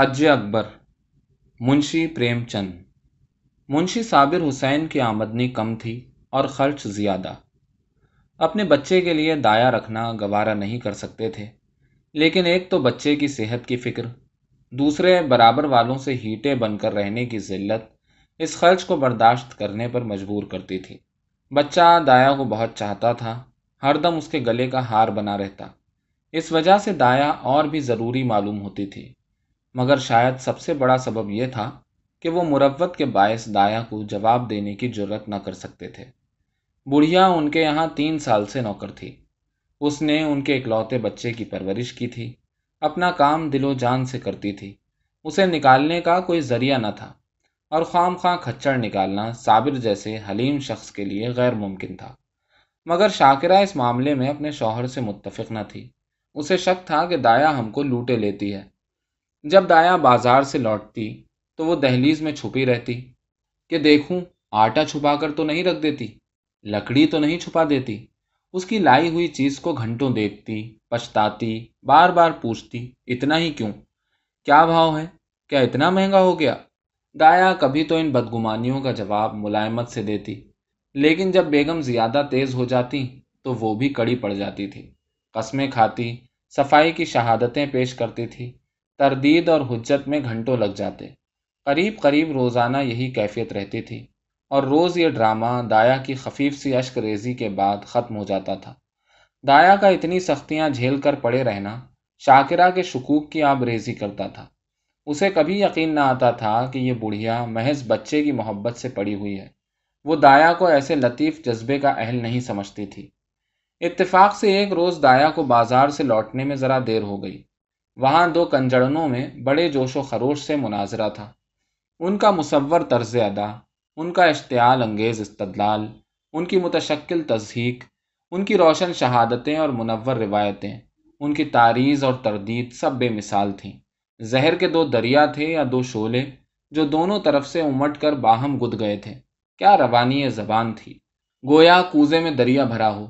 حج اکبر، منشی پریم چند منشی صابر حسین کی آمدنی کم تھی اور خرچ زیادہ۔ اپنے بچے کے لیے دایا رکھنا گوارا نہیں کر سکتے تھے۔ لیکن ایک تو بچے کی صحت کی فکر، دوسرے برابر والوں سے ہیٹے بن کر رہنے کی ذلت، اس خرچ کو برداشت کرنے پر مجبور کرتی تھی۔ بچہ دایا کو بہت چاہتا تھا، ہر دم اس کے گلے کا ہار بنا رہتا۔ اس وجہ سے دایا اور بھی ضروری معلوم ہوتی تھی۔ مگر شاید سب سے بڑا سبب یہ تھا کہ وہ مروت کے باعث دایا کو جواب دینے کی جرت نہ کر سکتے تھے۔ بڑھیا ان کے یہاں تین سال سے نوکر تھی۔ اس نے ان کے اکلوتے بچے کی پرورش کی تھی۔ اپنا کام دل و جان سے کرتی تھی۔ اسے نکالنے کا کوئی ذریعہ نہ تھا۔ اور خام خواہ کھچڑ نکالنا صابر جیسے حلیم شخص کے لیے غیر ممکن تھا۔ مگر شاکرہ اس معاملے میں اپنے شوہر سے متفق نہ تھی۔ اسے شک تھا کہ دایا ہم کو لوٹے لیتی ہے۔ جب دایا بازار سے لوٹتی تو وہ دہلیز میں چھپی رہتی کہ دیکھوں آٹا چھپا کر تو نہیں رکھ دیتی، لکڑی تو نہیں چھپا دیتی۔ اس کی لائی ہوئی چیز کو گھنٹوں دیکھتی، پچھتاتی، بار بار پوچھتی، اتنا ہی کیوں؟ کیا بھاؤ ہے؟ کیا اتنا مہنگا ہو گیا؟ دایا کبھی تو ان بدگمانیوں کا جواب ملائمت سے دیتی، لیکن جب بیگم زیادہ تیز ہو جاتی تو وہ بھی کڑی پڑ جاتی تھی۔ قسمیں کھاتی، صفائی کی شہادتیں پیش کرتی تھی۔ تردید اور حجت میں گھنٹوں لگ جاتے۔ قریب قریب روزانہ یہی کیفیت رہتی تھی اور روز یہ ڈرامہ دایا کی خفیف سی اشک ریزی کے بعد ختم ہو جاتا تھا۔ دایا کا اتنی سختیاں جھیل کر پڑے رہنا شاکرہ کے شکوک کی آب ریزی کرتا تھا۔ اسے کبھی یقین نہ آتا تھا کہ یہ بڑھیا محض بچے کی محبت سے پڑی ہوئی ہے۔ وہ دایا کو ایسے لطیف جذبے کا اہل نہیں سمجھتی تھی۔ اتفاق سے ایک روز دایا کو بازار سے لوٹنے میں ذرا دیر ہو گئی۔ وہاں دو کنجڑنوں میں بڑے جوش و خروش سے مناظرہ تھا۔ ان کا مصور طرز ادا، ان کا اشتعال انگیز استدلال، ان کی متشکل تصحیق، ان کی روشن شہادتیں اور منور روایتیں، ان کی تاریز اور تردید سب بے مثال تھیں۔ زہر کے دو دریا تھے یا دو شعلے جو دونوں طرف سے امٹ کر باہم گد گئے تھے۔ کیا روانی زبان تھی؟ گویا کوزے میں دریا بھرا ہو۔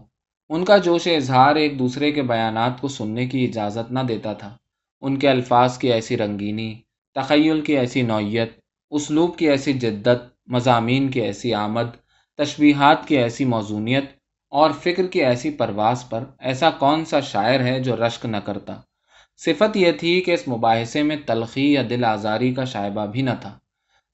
ان کا جوش اظہار ایک دوسرے کے بیانات کو سننے کی اجازت نہ دیتا تھا۔ ان کے الفاظ کی ایسی رنگینی، تخیل کی ایسی نوعیت، اسلوب کی ایسی جدت، مضامین کی ایسی آمد، تشبیہات کی ایسی موضوعیت اور فکر کی ایسی پرواز پر ایسا کون سا شاعر ہے جو رشک نہ کرتا۔ صفت یہ تھی کہ اس مباحثے میں تلخی یا دل آزاری کا شائبہ بھی نہ تھا۔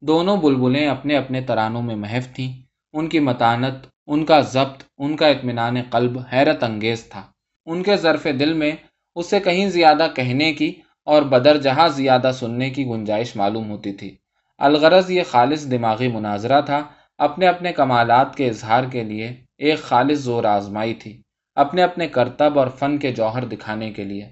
دونوں بلبلیں اپنے اپنے ترانوں میں محف تھیں۔ ان کی متانت، ان کا ضبط، ان کا اطمینان قلب حیرت انگیز تھا۔ ان کے ظرف دل میں اس سے کہیں زیادہ کہنے کی اور بدر جہاں زیادہ سننے کی گنجائش معلوم ہوتی تھی۔ الغرض یہ خالص دماغی مناظرہ تھا۔ اپنے اپنے کمالات کے اظہار کے لیے ایک خالص زور آزمائی تھی۔ اپنے اپنے کرتب اور فن کے جوہر دکھانے کے لیے۔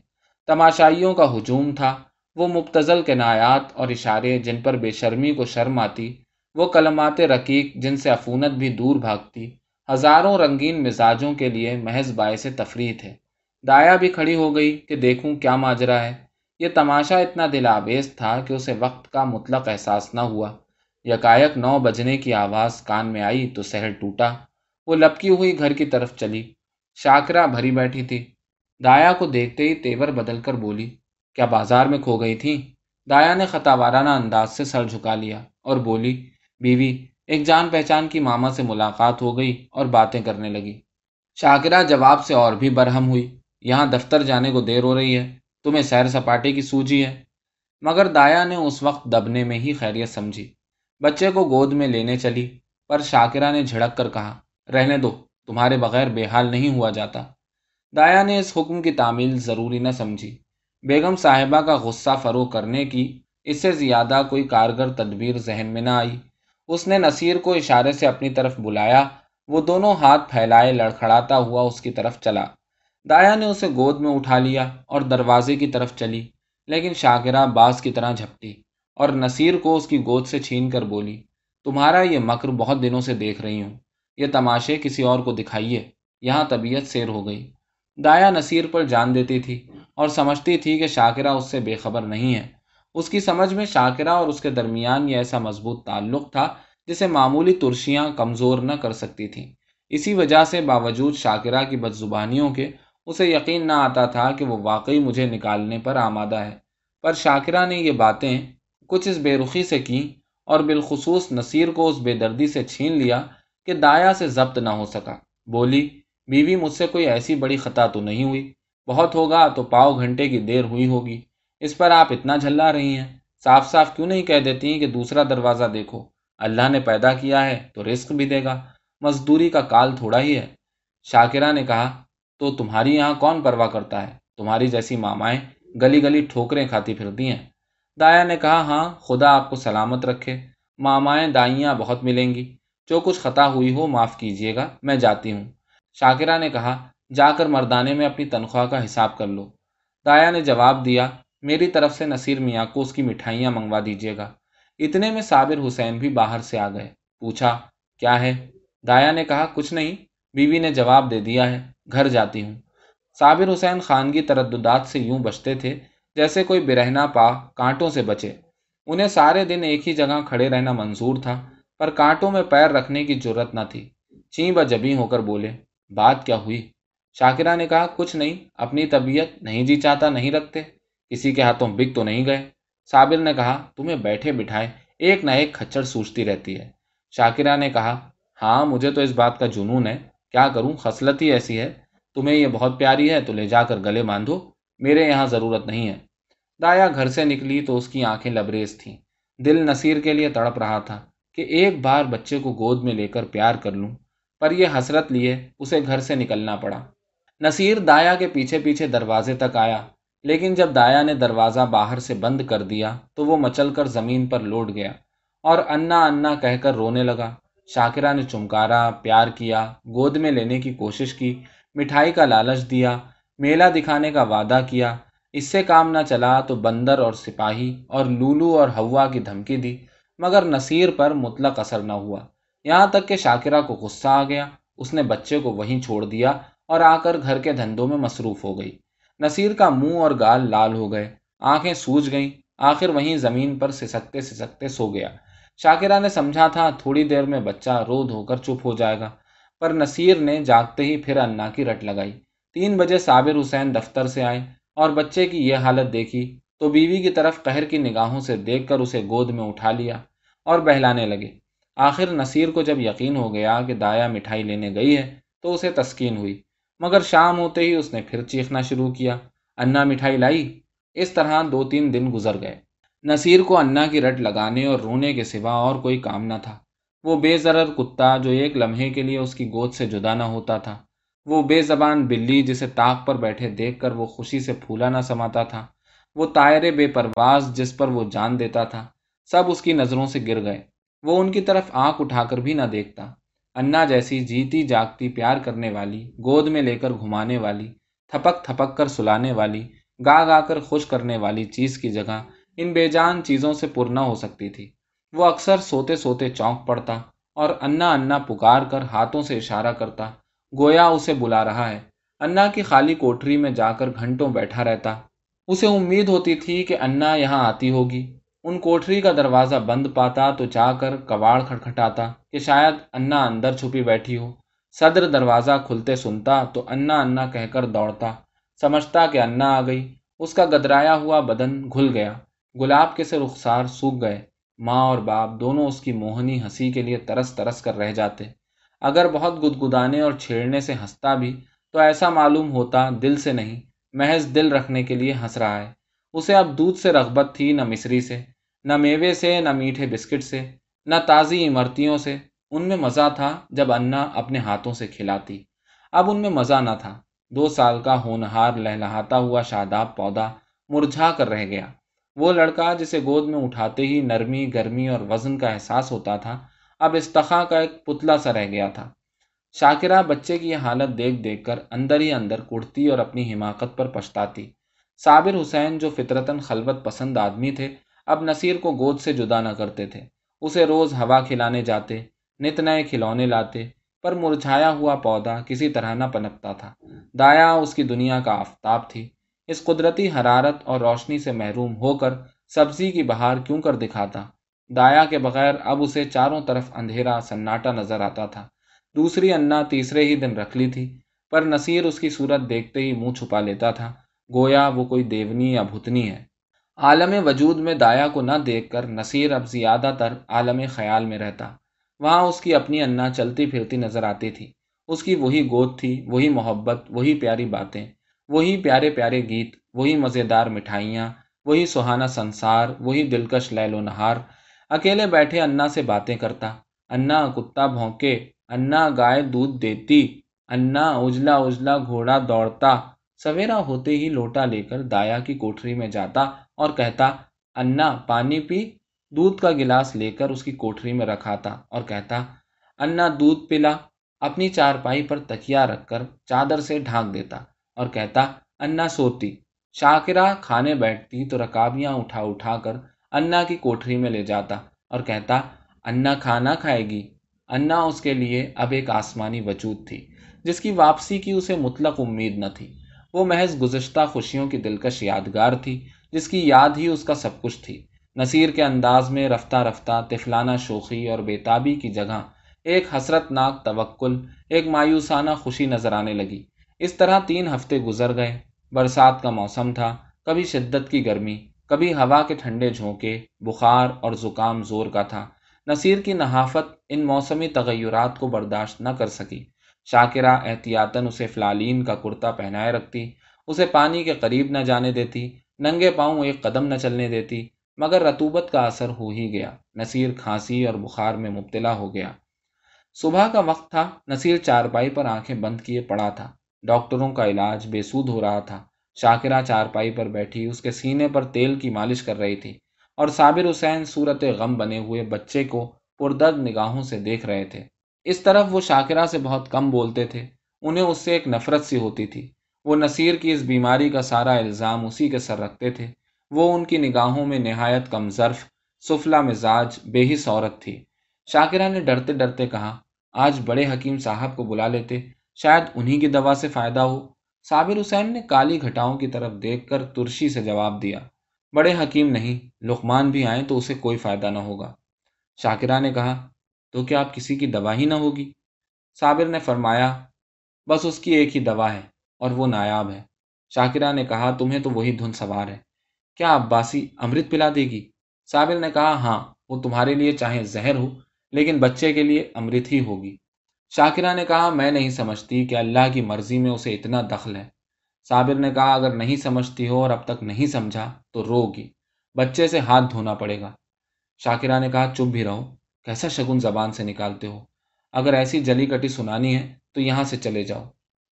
تماشائیوں کا ہجوم تھا۔ وہ مبتزل کے نایات اور اشارے جن پر بے شرمی کو شرم آتی، وہ کلمات رقیق جن سے افونت بھی دور بھاگتی، ہزاروں رنگین مزاجوں کے لیے محض باعث تفریح تھے۔ دایا بھی کھڑی ہو گئی کہ دیکھوں کیا ماجرا ہے۔ یہ تماشا اتنا دل آویز تھا کہ اسے وقت کا مطلق احساس نہ ہوا۔ یکایک نو بجنے کی آواز کان میں آئی تو سہر ٹوٹا۔ وہ لپکی ہوئی گھر کی طرف چلی۔ شاکرا بھری بیٹھی تھی۔ دایا کو دیکھتے ہی تیور بدل کر بولی، کیا بازار میں کھو گئی تھی دایا نے خطا وارانہ انداز سے سر جھکا لیا اور بولی، بیوی، ایک جان پہچان کی ماما سے ملاقات ہو گئی اور باتیں کرنے لگی۔ شاکرہ جواب سے اور بھی برہم ہوئی۔ یہاں دفتر جانے کو دیر ہو رہی ہے، تمہیں سیر سپاٹے کی سوجی ہے۔ مگر دایا نے اس وقت دبنے میں ہی خیریت سمجھی۔ بچے کو گود میں لینے چلی، پر شاکرہ نے جھڑک کر کہا، رہنے دو، تمہارے بغیر بے حال نہیں ہوا جاتا۔ دایا نے اس حکم کی تعمیل ضروری نہ سمجھی۔ بیگم صاحبہ کا غصہ فروغ کرنے کی اس سے زیادہ کوئی کارگر تدبیر ذہن میں نہ آئی۔ اس نے نصیر کو اشارے سے اپنی طرف بلایا، وہ دونوں ہاتھ پھیلائے لڑکھڑاتا ہوا اس کی طرف چلا۔ دایا نے اسے گود میں اٹھا لیا اور دروازے کی طرف چلی، لیکن شاکرہ باز کی طرح جھپٹی اور نصیر کو اس کی گود سے چھین کر بولی، تمہارا یہ مکر بہت دنوں سے دیکھ رہی ہوں، یہ تماشے کسی اور کو دکھائیے، یہاں طبیعت سیر ہو گئی۔ دایا نصیر پر جان دیتی تھی اور سمجھتی تھی کہ شاکرہ اس سے بے خبر نہیں ہے۔ اس کی سمجھ میں شاکرہ اور اس کے درمیان یہ ایسا مضبوط تعلق تھا جسے معمولی ترشیاں کمزور نہ کر سکتی تھیں۔ اسی وجہ سے باوجود شاکرہ کی بد زبانیوں کے اسے یقین نہ آتا تھا کہ وہ واقعی مجھے نکالنے پر آمادہ ہے۔ پر شاکرہ نے یہ باتیں کچھ اس بے رخی سے کیں اور بالخصوص نصیر کو اس بے دردی سے چھین لیا کہ دایا سے ضبط نہ ہو سکا۔ بولی، بیوی مجھ سے کوئی ایسی بڑی خطا تو نہیں ہوئی۔ بہت ہوگا تو پاؤ گھنٹے کی دیر ہوئی ہوگی۔ اس پر آپ اتنا جھلا رہی ہیں۔ صاف صاف کیوں نہیں کہہ دیتی کہ دوسرا دروازہ دیکھو؟ اللہ نے پیدا کیا ہے تو رزق بھی دے گا۔ مزدوری کا کال تھوڑا ہی ہے۔ شاکرہ نے کہا تو تمہاری یہاں کون پرواہ کرتا ہے؟ تمہاری جیسی مامائیں گلی گلی ٹھوکریں کھاتی پھرتی ہیں۔ دایا نے کہا ہاں خدا آپ کو سلامت رکھے۔ مامائیں دائیاں بہت ملیں گی۔ جو کچھ خطا ہوئی ہو معاف کیجیے گا، میں جاتی ہوں۔ شاکرہ نے کہا، جا کر مردانے میں اپنی تنخواہ کا حساب کر لو۔ دایا نے جواب دیا، میری طرف سے نصیر میاں کو اس کی مٹھائیاں منگوا دیجیے گا۔ اتنے میں صابر حسین بھی باہر سے آ گئے۔ پوچھا، کیا ہے؟ دایا نے کہا، کچھ نہیں۔ بیوی نے جواب دے دیا ہے۔ گھر جاتی ہوں۔ صابر حسین خان کی ترددات سے یوں بچتے تھے جیسے کوئی برہنا پا کانٹوں سے بچے۔ انہیں سارے دن ایک ہی جگہ کھڑے رہنا منظور تھا، پر کانٹوں میں پیر رکھنے کی ضرورت نہ تھی۔ چین بجبی ہو کر بولے، بات کیا ہوئی؟ شاکرہ نے کہا، کچھ نہیں، اپنی طبیعت نہیں جی چاہتا، نہیں رکھتے، کسی کے ہاتھوں بک تو نہیں گئے۔ صابر نے کہا، تمہیں بیٹھے بٹھائے ایک نہ ایک کھچڑ سوچتی رہتی ہے۔ شاکرہ نے کہا ہاں مجھے تو اس بات کا جنون ہے کیا کروں؟ خصلت ہی ایسی ہے۔ تمہیں یہ بہت پیاری ہے، تو لے جا کر گلے باندھو۔ میرے یہاں ضرورت نہیں ہے۔ دایا گھر سے نکلی تو اس کی آنکھیں لبریز تھیں۔ دل نصیر کے لیے تڑپ رہا تھا کہ ایک بار بچے کو گود میں لے کر پیار کر لوں، پر یہ حسرت لیے اسے گھر سے نکلنا پڑا۔ نصیر دایا کے پیچھے پیچھے دروازے تک آیا، لیکن جب دایا نے دروازہ باہر سے بند کر دیا تو وہ مچل کر زمین پر لوٹ گیا اور انا انا کہہ کر رونے لگا۔ شاکرہ نے چمکارا، پیار کیا، گود میں لینے کی کوشش کی، مٹھائی کا لالچ دیا، میلہ دکھانے کا وعدہ کیا۔ اس سے کام نہ چلا تو بندر اور سپاہی اور لولو اور ہوا کی دھمکی دی، مگر نصیر پر مطلق اثر نہ ہوا۔ یہاں تک کہ شاکرہ کو غصہ آ گیا، اس نے بچے کو وہیں چھوڑ دیا اور آ کر گھر کے دھندوں میں مصروف ہو گئی۔ نصیر کا منہ اور گال لال ہو گئے، آنکھیں سوج گئیں، آخر وہیں زمین پر سسکتے سسکتے سو گیا۔ شاکرہ نے سمجھا تھا، تھوڑی دیر میں بچہ رو دھو کر چپ ہو جائے گا۔ پر نصیر نے جاگتے ہی پھر انا کی رٹ لگائی۔ تین بجے صابر حسین دفتر سے آئے اور بچے کی یہ حالت دیکھی تو بیوی کی طرف قہر کی نگاہوں سے دیکھ کر اسے گود میں اٹھا لیا اور بہلانے لگے۔ آخر نصیر کو جب یقین ہو گیا کہ دایا مٹھائی لینے گئی ہے تو اسے تسکین ہوئی۔ مگر شام ہوتے ہی اس نے پھر چیخنا شروع کیا۔ انا مٹھائی لائی؟ اس طرح دو تین دن گزر گئے۔ نصیر کو انا کی رٹ لگانے اور رونے کے سوا اور کوئی کام نہ تھا۔ وہ بے ضرر کتا جو ایک لمحے کے لیے اس کی گود سے جدا نہ ہوتا تھا۔ وہ بے زبان بلی جسے تاک پر بیٹھے دیکھ کر وہ خوشی سے پھولا نہ سماتا تھا۔ وہ تائرے بے پرواز جس پر وہ جان دیتا تھا۔ سب اس کی نظروں سے گر گئے۔ وہ ان کی طرف آنکھ اٹھا کر بھی نہ دیکھتا۔ انا جیسی جیتی جاگتی پیار کرنے والی، گود میں لے کر گھمانے والی، تھپک تھپک کر سلانے والی، گا گا کر خوش کرنے والی چیز کی جگہ ان بے جان چیزوں سے پر نہ ہو سکتی تھی۔ وہ اکثر سوتے سوتے چونک پڑتا اور انا انا پکار کر ہاتھوں سے اشارہ کرتا، گویا اسے بلا رہا ہے۔ انا کی خالی کوٹری میں جا کر گھنٹوں بیٹھا رہتا۔ اسے امید ہوتی تھی کہ انا یہاں آتی ہوگی۔ ان کوٹری کا دروازہ بند پاتا تو جا کر کباڑ کھٹکھٹاتا کہ شاید انا اندر چھپی بیٹھی ہو۔ صدر دروازہ کھلتے سنتا تو انا انا کہہ کر دوڑتا، سمجھتا کہ انا آ گئی۔ اس کا گدرایا ہوا بدن گھل گیا۔ گلاب کے سے رخسار سوکھ گئے۔ ماں اور باپ دونوں اس کی موہنی ہنسی کے لیے ترس ترس کر رہ جاتے۔ اگر بہت گدگدانے اور چھیڑنے سے ہنستا بھی، تو ایسا معلوم ہوتا دل سے نہیں، محض دل رکھنے کے لیے ہنس رہا ہے۔ اسے اب دودھ سے رغبت تھی نہ مصری سے، نہ میوے سے، نہ میٹھے بسکٹ سے، نہ تازی عمرتیوں سے۔ ان میں مزہ تھا جب انا اپنے ہاتھوں سے کھلاتی۔ اب ان میں مزہ نہ تھا۔ دو سال کا ہونہار لہلہاتا ہوا شاداب پودا مرجھا کر رہ گیا۔ وہ لڑکا جسے گود میں اٹھاتے ہی نرمی، گرمی اور وزن کا احساس ہوتا تھا، اب استخا کا ایک پتلا سا رہ گیا تھا۔ شاکرہ بچے کی یہ حالت دیکھ دیکھ کر اندر ہی اندر کڑتی اور اپنی حماقت پر پچھتاتی۔ صابر حسین جو فطرتاً خلوت پسند آدمی تھے، اب نصیر کو گود سے جدا نہ کرتے تھے۔ اسے روز ہوا کھلانے جاتے، نت نئے کھلونے لاتے، پر مرجھایا ہوا پودا کسی طرح نہ پنپتا تھا۔ دایا اس کی دنیا کا آفتاب تھی۔ اس قدرتی حرارت اور روشنی سے محروم ہو کر سبزی کی بہار کیوں کر دکھاتا؟ دایا کے بغیر اب اسے چاروں طرف اندھیرا سناٹا نظر آتا تھا۔ دوسری انا تیسرے ہی دن رکھ لی تھی، پر نصیر اس کی صورت دیکھتے ہی منہ چھپا لیتا تھا۔ گویا وہ کوئی دیونی یا بھتنی ہے۔ عالم وجود میں دایا کو نہ دیکھ کر نصیر اب زیادہ تر عالم خیال میں رہتا۔ وہاں اس کی اپنی انا چلتی پھرتی نظر آتی تھی۔ اس کی وہی گود تھی، وہی محبت، وہی پیاری باتیں۔ وہی پیارے پیارے گیت، وہی مزیدار مٹھائیاں، وہی سہانا سنسار، وہی دلکش لیل و نہار۔ اکیلے بیٹھے انا سے باتیں کرتا، انا کتا بھونکے، انا گائے دودھ دیتی، انا اجلا اجلا گھوڑا دوڑتا۔ سویرا ہوتے ہی لوٹا لے کر دایا کی کوٹری میں جاتا اور کہتا، انا پانی پی، دودھ کا گلاس لے کر اس کی کوٹری میں رکھاتا اور کہتا، انا دودھ پلا۔ اپنی چارپائی پر تکیا رکھ کر چادر سے ڈھانک دیتا۔ اور کہتا، انا سوتی۔ شاکرہ کھانے بیٹھتی تو رکابیاں اٹھا اٹھا کر انا کی کوٹری میں لے جاتا اور کہتا، انا کھانا کھائے گی۔ انا اس کے لیے اب ایک آسمانی وجود تھی، جس کی واپسی کی اسے مطلق امید نہ تھی۔ وہ محض گزشتہ خوشیوں کی دلکش یادگار تھی، جس کی یاد ہی اس کا سب کچھ تھی۔ نصیر کے انداز میں رفتہ رفتہ تفلانہ شوخی اور بیتابی کی جگہ ایک حسرت ناک توکل، ایک مایوسانہ خوشی نظر آنے لگی۔ اس طرح تین ہفتے گزر گئے۔ برسات کا موسم تھا، کبھی شدت کی گرمی، کبھی ہوا کے ٹھنڈے جھونکے، بخار اور زکام زور کا تھا۔ نصیر کی نحافت ان موسمی تغیرات کو برداشت نہ کر سکی۔ شاکرہ احتیاطاً اسے فلالین کا کرتا پہنائے رکھتی، اسے پانی کے قریب نہ جانے دیتی، ننگے پاؤں ایک قدم نہ چلنے دیتی، مگر رتوبت کا اثر ہو ہی گیا۔ نصیر کھانسی اور بخار میں مبتلا ہو گیا۔ صبح کا وقت تھا، نصیر چارپائی پر آنکھیں بند کیے پڑا تھا۔ ڈاکٹروں کا علاج بے سود ہو رہا تھا۔ شاکرہ چارپائی پر بیٹھی اس کے سینے پر تیل کی مالش کر رہی تھی اور صابر حسین صورت غم بنے ہوئے بچے کو پردرد نگاہوں سے دیکھ رہے تھے۔ اس طرف وہ شاکرہ سے بہت کم بولتے تھے، انہیں اس سے ایک نفرت سی ہوتی تھی۔ وہ نصیر کی اس بیماری کا سارا الزام اسی کے سر رکھتے تھے۔ وہ ان کی نگاہوں میں نہایت کم ظرف سفلا مزاج، بے حص عورت تھی۔ شاکرہ نے ڈرتے ڈرتے کہا، آج بڑے حکیم صاحب کو بلا لیتے شاید انہی کی دوا سے فائدہ ہو۔ صابر حسین نے کالی گھٹاؤں کی طرف دیکھ کر ترشی سے جواب دیا، بڑے حکیم نہیں، لقمان بھی آئیں تو اسے کوئی فائدہ نہ ہوگا۔ شاکرہ نے کہا، تو کیا آپ کسی کی دوا ہی نہ ہوگی؟ صابر نے فرمایا، بس اس کی ایک ہی دوا ہے اور وہ نایاب ہے۔ شاکرہ نے کہا، تمہیں تو وہی دھن سوار ہے۔ کیا عباسی امرت پلا دے گی؟ صابر نے کہا ہاں وہ تمہارے لیے چاہے زہر ہو، لیکن بچے کے لیے امرت ہی ہوگی۔ شاکرہ نے کہا، میں نہیں سمجھتی کہ اللہ کی مرضی میں اسے اتنا دخل ہے۔ صابر نے کہا، اگر نہیں سمجھتی ہو اور اب تک نہیں سمجھا تو رو گی بچے سے ہاتھ دھونا پڑے گا۔ شاکرہ نے کہا، چپ بھی رہو، کیسا شگن زبان سے نکالتے ہو؟ اگر ایسی جلی کٹی سنانی ہے تو یہاں سے چلے جاؤ۔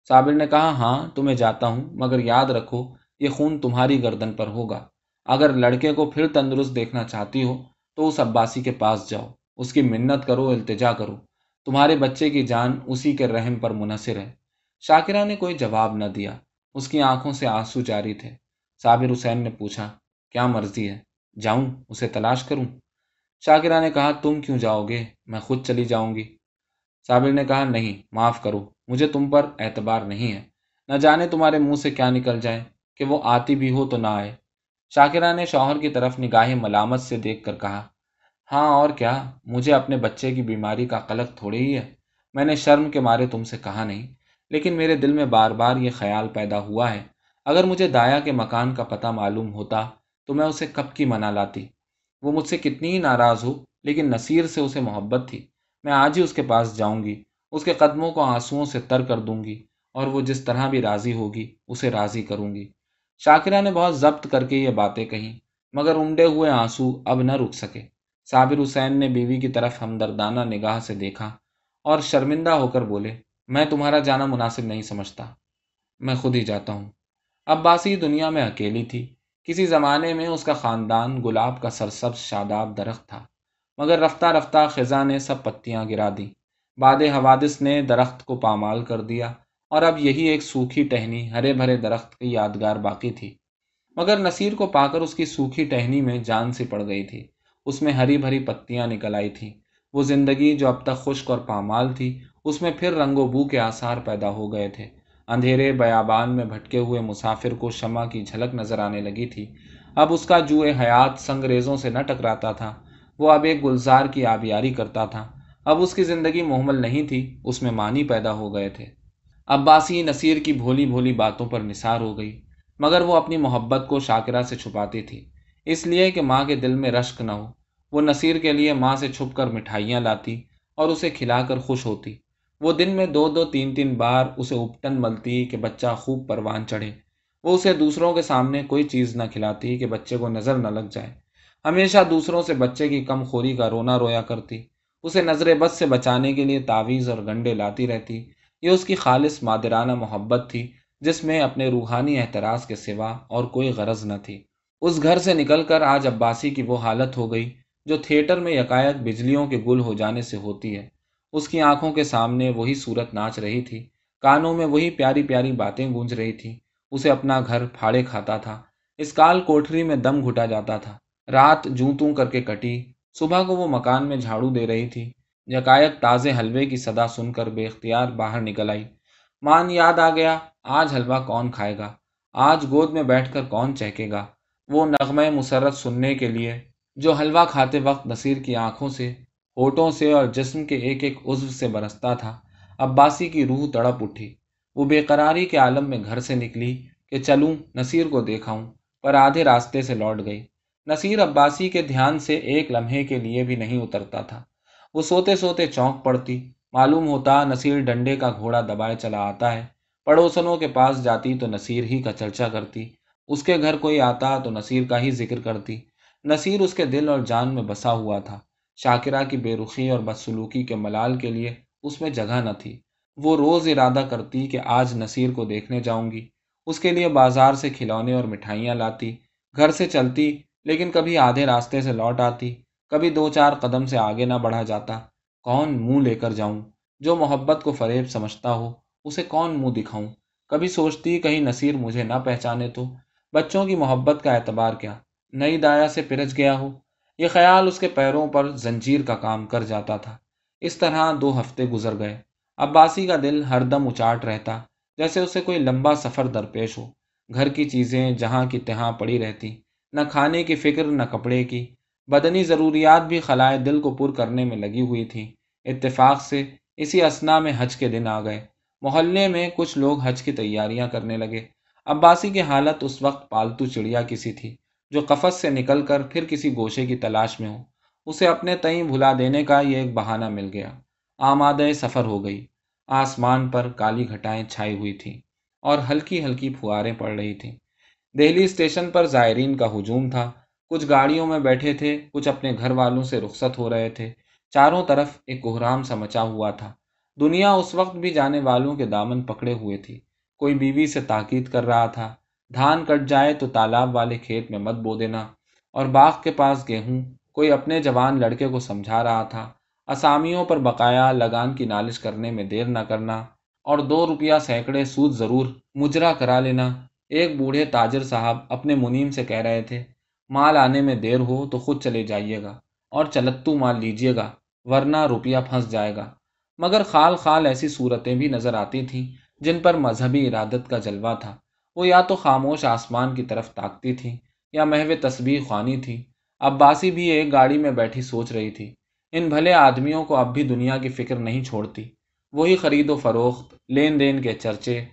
صابر نے کہا ہاں تو میں جاتا ہوں، مگر یاد رکھو، یہ خون تمہاری گردن پر ہوگا۔ اگر لڑکے کو پھر تندرست دیکھنا چاہتی ہو تو اس عباسی کے پاس جاؤ، اس کی منت کرو، التجا کرو۔ تمہارے بچے کی جان اسی کے رحم پر منحصر ہے۔ شاکرہ نے کوئی جواب نہ دیا۔ اس کی آنکھوں سے آنسو جاری تھے۔ صابر حسین نے پوچھا، کیا مرضی ہے؟ جاؤں؟ اسے تلاش کروں؟ شاکرہ نے کہا، تم کیوں جاؤ گے؟ میں خود چلی جاؤں گی۔ صابر نے کہا، نہیں، معاف کرو، مجھے تم پر اعتبار نہیں ہے۔ نہ جانے تمہارے منہ سے کیا نکل جائے، کہ وہ آتی بھی ہو تو نہ آئے۔ شاکرہ نے شوہر کی طرف نگاہ ملامت سے دیکھ کر کہا ہاں اور کیا؟ مجھے اپنے بچے کی بیماری کا قلق تھوڑی ہی ہے۔ میں نے شرم کے مارے تم سے کہا نہیں، لیکن میرے دل میں بار بار یہ خیال پیدا ہوا ہے۔ اگر مجھے دایا کے مکان کا پتہ معلوم ہوتا تو میں اسے کب کی منا لاتی؟ وہ مجھ سے کتنی ہی ناراض ہو، لیکن نصیر سے اسے محبت تھی۔ میں آج ہی اس کے پاس جاؤں گی، اس کے قدموں کو آنسوؤں سے تر کر دوں گی، اور وہ جس طرح بھی راضی ہوگی، اسے راضی کروں گی۔ شاکرہ نے بہت ضبط کر کے یہ باتیں کہیں، مگر امڈے ہوئے آنسو اب نہ رک سکے۔ صابر حسین نے بیوی کی طرف ہمدردانہ نگاہ سے دیکھا اور شرمندہ ہو کر بولے، میں تمہارا جانا مناسب نہیں سمجھتا۔ میں خود ہی جاتا ہوں۔ اب باسی دنیا میں اکیلی تھی۔ کسی زمانے میں اس کا خاندان گلاب کا سرسبز شاداب درخت تھا۔ مگر رفتہ رفتہ خزاں نے سب پتیاں گرا دیں۔ باد حوادث نے درخت کو پامال کر دیا اور اب یہی ایک سوکھی ٹہنی ہرے بھرے درخت کی یادگار باقی تھی۔ مگر نصیر کو پا کر اس کی سوکھی ٹہنی میں جان سی پڑ گئی تھی۔ اس میں ہری بھری پتیاں نکل آئی تھیں۔ وہ زندگی جو اب تک خشک اور پامال تھی، اس میں پھر رنگ و بو کے آثار پیدا ہو گئے تھے۔ اندھیرے بیابان میں بھٹکے ہوئے مسافر کو شمع کی جھلک نظر آنے لگی تھی۔ اب اس کا جو حیات سنگریزوں سے نہ ٹکراتا تھا۔ وہ اب ایک گلزار کی آبیاری کرتا تھا۔ اب اس کی زندگی محمل نہیں تھی، اس میں معنی پیدا ہو گئے تھے۔ عباسی نصیر کی بھولی بھولی باتوں پر نثار ہو گئی، مگر وہ اپنی محبت کو شاکرہ سے چھپاتی تھی۔ اس لیے کہ ماں کے دل میں رشک نہ ہو۔ وہ نصیر کے لیے ماں سے چھپ کر مٹھائیاں لاتی اور اسے کھلا کر خوش ہوتی۔ وہ دن میں دو دو تین تین بار اسے اپٹن ملتی کہ بچہ خوب پروان چڑھے۔ وہ اسے دوسروں کے سامنے کوئی چیز نہ کھلاتی کہ بچے کو نظر نہ لگ جائے۔ ہمیشہ دوسروں سے بچے کی کم خوری کا رونا رویا کرتی۔ اسے نظر بد سے بچانے کے لیے تعویذ اور گنڈے لاتی رہتی۔ یہ اس کی خالص مادرانہ محبت تھی جس میں اپنے روحانی احتراز کے سوا اور کوئی غرض نہ تھی۔ اس گھر سے نکل کر آج عباسی کی وہ حالت ہو گئی جو تھیٹر میں یکایت بجلیوں کے گل ہو جانے سے ہوتی ہے۔ اس کی آنکھوں کے سامنے وہی صورت ناچ رہی تھی۔ کانوں میں وہی پیاری پیاری باتیں گونج رہی تھی۔ اسے اپنا گھر پھاڑے کھاتا تھا۔ اس کال کوٹری میں دم گھٹا جاتا تھا۔ رات جوں توں کر کے کٹی۔ صبح کو وہ مکان میں جھاڑو دے رہی تھی۔ یکایک تازے حلوے کی صدا سن کر بے اختیار باہر نکل آئی۔ مان یاد آ گیا، آج حلوہ کون کھائے گا؟ آج گود میں بیٹھ کر کون چہکے گا؟ وہ نغمہ مسرت سننے کے لیے، جو حلوہ کھاتے وقت نصیر کی آنکھوں سے، ہوٹوں سے اور جسم کے ایک ایک عزو سے برستا تھا، عباسی کی روح تڑپ اٹھی۔ وہ بے قراری کے عالم میں گھر سے نکلی کہ چلوں، نصیر کو دیکھاؤں، پر آدھے راستے سے لوٹ گئی۔ نصیر عباسی کے دھیان سے ایک لمحے کے لیے بھی نہیں اترتا تھا۔ وہ سوتے سوتے چونک پڑتی، معلوم ہوتا نصیر ڈنڈے کا گھوڑا دبائے چلا آتا ہے۔ پڑوسنوں کے پاس جاتی تو نصیر ہی کا چرچا کرتی۔ اس کے گھر کوئی آتا تو نصیر کا ہی ذکر کرتی۔ نصیر اس کے دل اور جان میں بسا ہوا تھا۔ شاکرہ کی بے رخی اور بدسلوکی کے ملال کے لیے اس میں جگہ نہ تھی۔ وہ روز ارادہ کرتی کہ آج نصیر کو دیکھنے جاؤں گی۔ اس کے لیے بازار سے کھلونے اور مٹھائیاں لاتی۔ گھر سے چلتی، لیکن کبھی آدھے راستے سے لوٹ آتی۔ کبھی دو چار قدم سے آگے نہ بڑھا جاتا۔ کون منہ لے کر جاؤں؟ جو محبت کو فریب سمجھتا ہو، اسے کون منہ دکھاؤں؟ کبھی سوچتی کہیں نصیر مجھے نہ پہچانے تو بچوں کی محبت کا اعتبار کیا۔ نئی دایا سے پرج گیا ہو۔ یہ خیال اس کے پیروں پر زنجیر کا کام کر جاتا تھا۔ اس طرح دو ہفتے گزر گئے۔ عباسی کا دل ہر دم اچاٹ رہتا، جیسے اسے کوئی لمبا سفر درپیش ہو۔ گھر کی چیزیں جہاں کی تہاں پڑی رہتی، نہ کھانے کی فکر، نہ کپڑے کی۔ بدنی ضروریات بھی خلائے دل کو پر کرنے میں لگی ہوئی تھیں اتفاق سے اسی اسنا میں حج کے دن آ گئے۔ محلے میں کچھ لوگ حج کی تیاریاں کرنے لگے۔ عباسی کی حالت اس وقت پالتو چڑیا کسی تھی، جو قفس سے نکل کر پھر کسی گوشے کی تلاش میں ہو۔ اسے اپنے تئیں بھلا دینے کا یہ ایک بہانہ مل گیا۔ آمادہ سفر ہو گئی۔ آسمان پر کالی گھٹائیں چھائی ہوئی تھیں اور ہلکی ہلکی پھواریں پڑ رہی تھیں۔ دہلی اسٹیشن پر زائرین کا ہجوم تھا۔ کچھ گاڑیوں میں بیٹھے تھے، کچھ اپنے گھر والوں سے رخصت ہو رہے تھے۔ چاروں طرف ایک کوہرام سا مچا ہوا تھا۔ دنیا اس وقت بھی جانے والوں کے دامن پکڑے ہوئے تھی۔ کوئی بیوی سے تاکید کر رہا تھا، دھان کٹ جائے تو تالاب والے کھیت میں مت بو دینا۔ اور باغ کے پاس گیہوں، کوئی اپنے جوان لڑکے کو سمجھا رہا تھا۔ اسامیوں پر بقایا لگان کی نالش کرنے میں دیر نہ کرنا۔ اور دو روپیہ سینکڑے سود ضرور مجرا کرا لینا۔ ایک بوڑھے تاجر صاحب اپنے منیم سے کہہ رہے تھے، مال آنے میں دیر ہو تو خود چلے جائیے گا اور چلتو مال لیجیے گا، ورنہ روپیہ پھنس جائے گا۔ مگر خال خال ایسی صورتیں بھی نظر آتی تھیں۔ جن پر مذہبی ارادت کا جلوہ تھا۔ وہ یا تو خاموش آسمان کی طرف تاکتی تھیں یا محو تصویر خوانی تھی۔ عباسی بھی ایک گاڑی میں بیٹھی سوچ رہی تھی۔ ان بھلے آدمیوں کو اب بھی دنیا کی فکر نہیں چھوڑتی۔ وہی خرید و فروخت، لین دین کے چرچے۔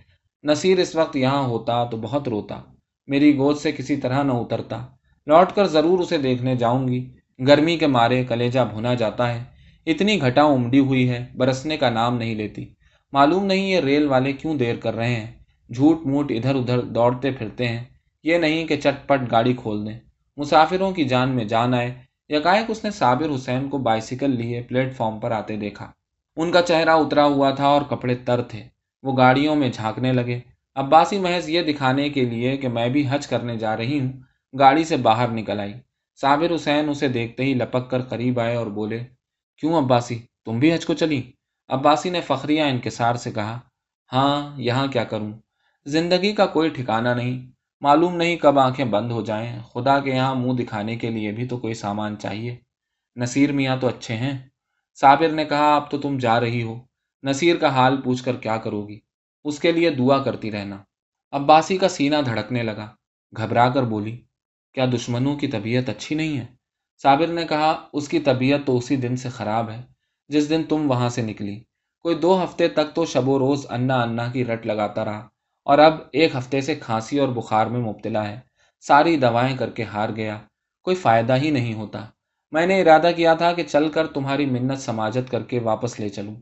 نصیر اس وقت یہاں ہوتا تو بہت روتا۔ میری گود سے کسی طرح نہ اترتا۔ لوٹ کر ضرور اسے دیکھنے جاؤں گی۔ گرمی کے مارے کلیجہ بھونا جاتا ہے۔ اتنی گھٹا امڈی ہوئی ہے، برسنے کا نام نہیں لیتی۔ معلوم نہیں یہ ریل والے کیوں دیر کر رہے ہیں۔ جھوٹ موٹ ادھر ادھر دوڑتے پھرتے ہیں۔ یہ نہیں کہ چٹ پٹ گاڑی کھول دیں۔ مسافروں کی جان میں جان آئے۔ یکائک اس نے صابر حسین کو بائسیکل لیے پلیٹ فارم پر آتے دیکھا۔ ان کا چہرہ اترا ہوا تھا اور کپڑے تر تھے۔ وہ گاڑیوں میں جھانکنے لگے۔ عباسی محض یہ دکھانے کے لیے کہ میں بھی حج کرنے جا رہی ہوں، گاڑی سے باہر نکل آئی۔ صابر حسین اسے دیکھتے ہی لپک کر قریب آئے اور بولے، کیوں عباسی؟ تم بھی حج کو چلی عباسی نے فخریہ انکسار سے کہا ہاں یہاں کیا کروں؟ زندگی کا کوئی ٹھکانہ نہیں، معلوم نہیں کب آنکھیں بند ہو جائیں۔ خدا کے یہاں منہ دکھانے کے لیے بھی تو کوئی سامان چاہیے۔ نصیر میاں تو اچھے ہیں۔ صابر نے کہا، اب تو تم جا رہی ہو۔ نصیر کا حال پوچھ کر کیا کرو گی؟ اس کے لیے دعا کرتی رہنا۔ عباسی کا سینہ دھڑکنے لگا۔ گھبرا کر بولی، کیا دشمنوں کی طبیعت اچھی نہیں ہے؟ صابر نے کہا، اس کی طبیعت تو اسی دن سے خراب ہے۔ جس دن تم وہاں سے نکلی۔ کوئی دو ہفتے تک تو شب و روز انا انا کی رٹ لگاتا رہا۔ اور اب ایک ہفتے سے کھانسی اور بخار میں مبتلا ہے۔ ساری دوائیں کر کے ہار گیا۔ کوئی فائدہ ہی نہیں ہوتا۔ میں نے ارادہ کیا تھا کہ چل کر تمہاری منت سماجت کر کے واپس لے چلوں۔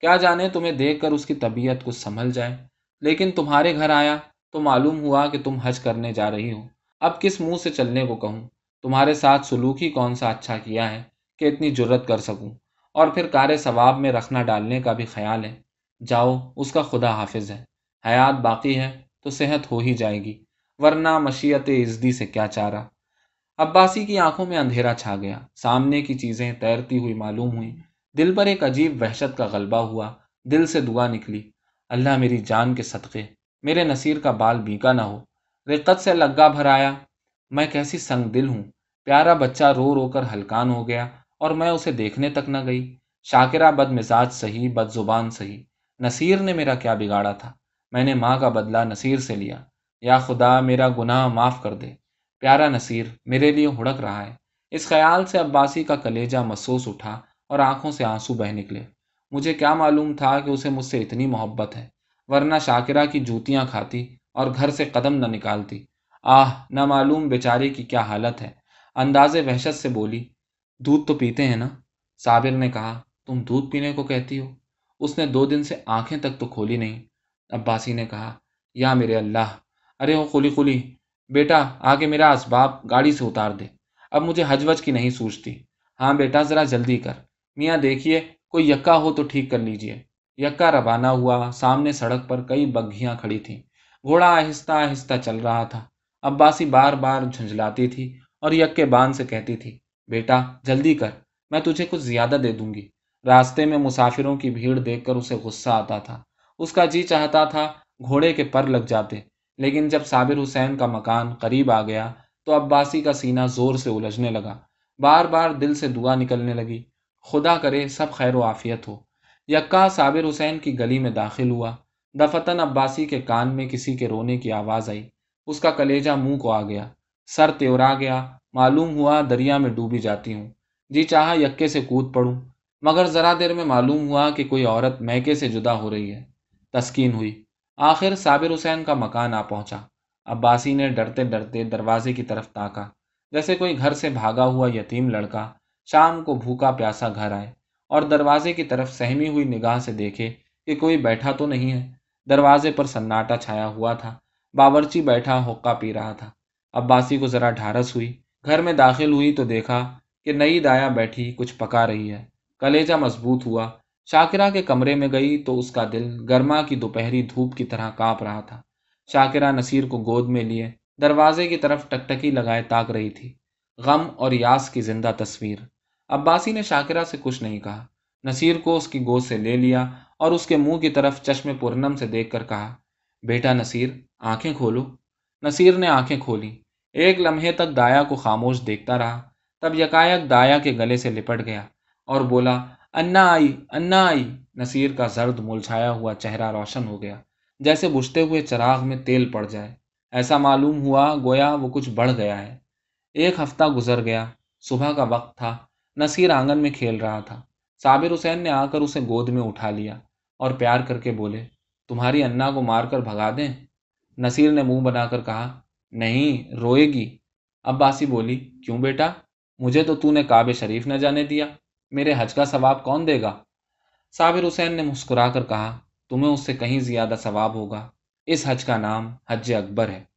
کیا جانے تمہیں دیکھ کر اس کی طبیعت کچھ سنبھل جائے۔ لیکن تمہارے گھر آیا تو معلوم ہوا کہ تم حج کرنے جا رہی ہو۔ اب کس منہ سے چلنے کو کہوں؟ تمہارے ساتھ سلوک ہی کون سا اچھا کیا ہے کہ اتنی جرت کر سکوں؟ اور پھر کار ثواب میں رکھنا ڈالنے کا بھی خیال ہے۔ جاؤ، اس کا خدا حافظ ہے۔ حیات باقی ہے تو صحت ہو ہی جائے گی۔ ورنہ مشیت عزدی سے کیا چارہ۔ عباسی کی آنکھوں میں اندھیرا چھا گیا۔ سامنے کی چیزیں تیرتی ہوئی معلوم ہوئی دل پر ایک عجیب وحشت کا غلبہ ہوا۔ دل سے دعا نکلی۔ اللہ میری جان کے صدقے۔ میرے نصیر کا بال بیکا نہ ہو۔ رقت سے لگا بھر آیا۔ میں کیسی سنگ دل ہوں۔ پیارا بچہ رو رو کر ہلکان ہو گیا۔ اور میں اسے دیکھنے تک نہ گئی۔ شاکرہ بد مزاج صحیح بد زبان صحیح نصیر نے میرا کیا بگاڑا تھا؟ میں نے ماں کا بدلہ نصیر سے لیا۔ یا خدا، میرا گناہ معاف کر دے۔ پیارا نصیر، میرے لیے ہڑک رہا ہے۔ اس خیال سے عباسی کا کلیجہ محسوس اٹھا اور آنکھوں سے آنسو بہ نکلے۔ مجھے کیا معلوم تھا کہ اسے مجھ سے اتنی محبت ہے، ورنہ شاکرہ کی جوتیاں کھاتی اور گھر سے قدم نہ نکالتی۔ آہ نہ معلوم بیچارے کی کیا حالت ہے؟ انداز وحشت سے بولی دودھ تو پیتے ہیں نا؟ صابر نے کہا، تم دودھ پینے کو کہتی ہو؟ اس نے دو دن سے آنکھیں تک تو کھولی نہیں۔ عباسی نے کہا، یا میرے اللہ، ارے وہ کھلی کھلی بیٹا، آگے میرا اسباب گاڑی سے اتار دے۔ اب مجھے حج وج کی نہیں سوچتی۔ ہاں بیٹا، ذرا جلدی کر۔ میاں، دیکھیے، کوئی یکا ہو تو ٹھیک کر لیجیے۔ یکا روانہ ہوا، سامنے سڑک پر کئی بگھیاں کھڑی تھیں۔ گھوڑا آہستہ آہستہ چل رہا تھا۔ عباسی بار بار جھنجھلاتی تھی اور یکے بان سے کہتی تھی بیٹا، جلدی کر، میں تجھے کچھ زیادہ دے دوں گی۔ راستے میں مسافروں کی بھیڑ دیکھ کر اسے غصہ آتا تھا۔ اس کا جی چاہتا تھا گھوڑے کے پر لگ جاتے، لیکن جب صابر حسین کا مکان قریب آ گیا تو عباسی کا سینہ زور سے الجھنے لگا۔ بار بار دل سے دعا نکلنے لگی، خدا کرے سب خیر و عافیت ہو۔ یکا صابر حسین کی گلی میں داخل ہوا۔ دفتن عباسی کے کان میں کسی کے رونے کی آواز آئی۔ اس کا کلیجہ منہ کو آ گیا۔ سر تیورا گیا۔ معلوم ہوا دریا میں ڈوبی جاتی ہوں۔ جی چاہا یکے سے کود پڑوں۔ مگر ذرا دیر میں معلوم ہوا کہ کوئی عورت میکے سے جدا ہو رہی ہے۔ تسکین ہوئی۔ آخر صابر حسین کا مکان آ پہنچا۔ عباسی نے ڈرتے ڈرتے دروازے کی طرف تاکا۔ جیسے کوئی گھر سے بھاگا ہوا یتیم لڑکا شام کو بھوکا پیاسا گھر آئے اور دروازے کی طرف سہمی ہوئی نگاہ سے دیکھے کہ کوئی بیٹھا تو نہیں ہے۔ دروازے پر سناٹا چھایا ہوا تھا۔ باورچی بیٹھا حقہ پی رہا تھا۔ عباسی کو ذرا ڈھارس ہوئی۔ گھر میں داخل ہوئی تو دیکھا کہ نئی دایا بیٹھی کچھ پکا رہی ہے۔ کلیجہ مضبوط ہوا۔ شاکرہ کے کمرے میں گئی تو اس کا دل گرما کی دوپہری دھوپ کی طرح کاپ رہا تھا۔ شاکرہ نصیر کو گود میں لیے دروازے کی طرف ٹکٹکی لگائے تاک رہی تھی۔ غم اور یاس کی زندہ تصویر۔ عباسی نے شاکرہ سے کچھ نہیں کہا۔ نصیر کو اس کی گود سے لے لیا اور اس کے منہ کی طرف چشم پورنم سے دیکھ کر کہا، بیٹا نصیر، آنکھیں کھولو۔ نصیر نے آنکھیں کھولی۔ ایک لمحے تک دایا کو خاموش دیکھتا رہا، تب یکایک دایا کے گلے سے لپٹ گیا اور بولا، انا آئی انا آئی۔ نصیر کا زرد ملچھایا ہوا چہرہ روشن ہو گیا، جیسے بجھتے ہوئے چراغ میں تیل پڑ جائے۔ ایسا معلوم ہوا گویا وہ کچھ بڑھ گیا ہے۔ ایک ہفتہ گزر گیا، صبح کا وقت تھا، نصیر آنگن میں کھیل رہا تھا۔ صابر حسین نے آ کر اسے گود میں اٹھا لیا اور پیار کر کے بولے، تمہاری انا کو مار کر بھگا دیں؟ نصیر نے منہ بنا کر کہا نہیں، روئے گی۔ اب باسی بولی، کیوں بیٹا؟ مجھے تو تو نے کعب شریف نہ جانے دیا۔ میرے حج کا ثواب کون دے گا؟ صابر حسین نے مسکرا کر کہا، تمہیں اس سے کہیں زیادہ ثواب ہوگا۔ اس حج کا نام حج اکبر ہے۔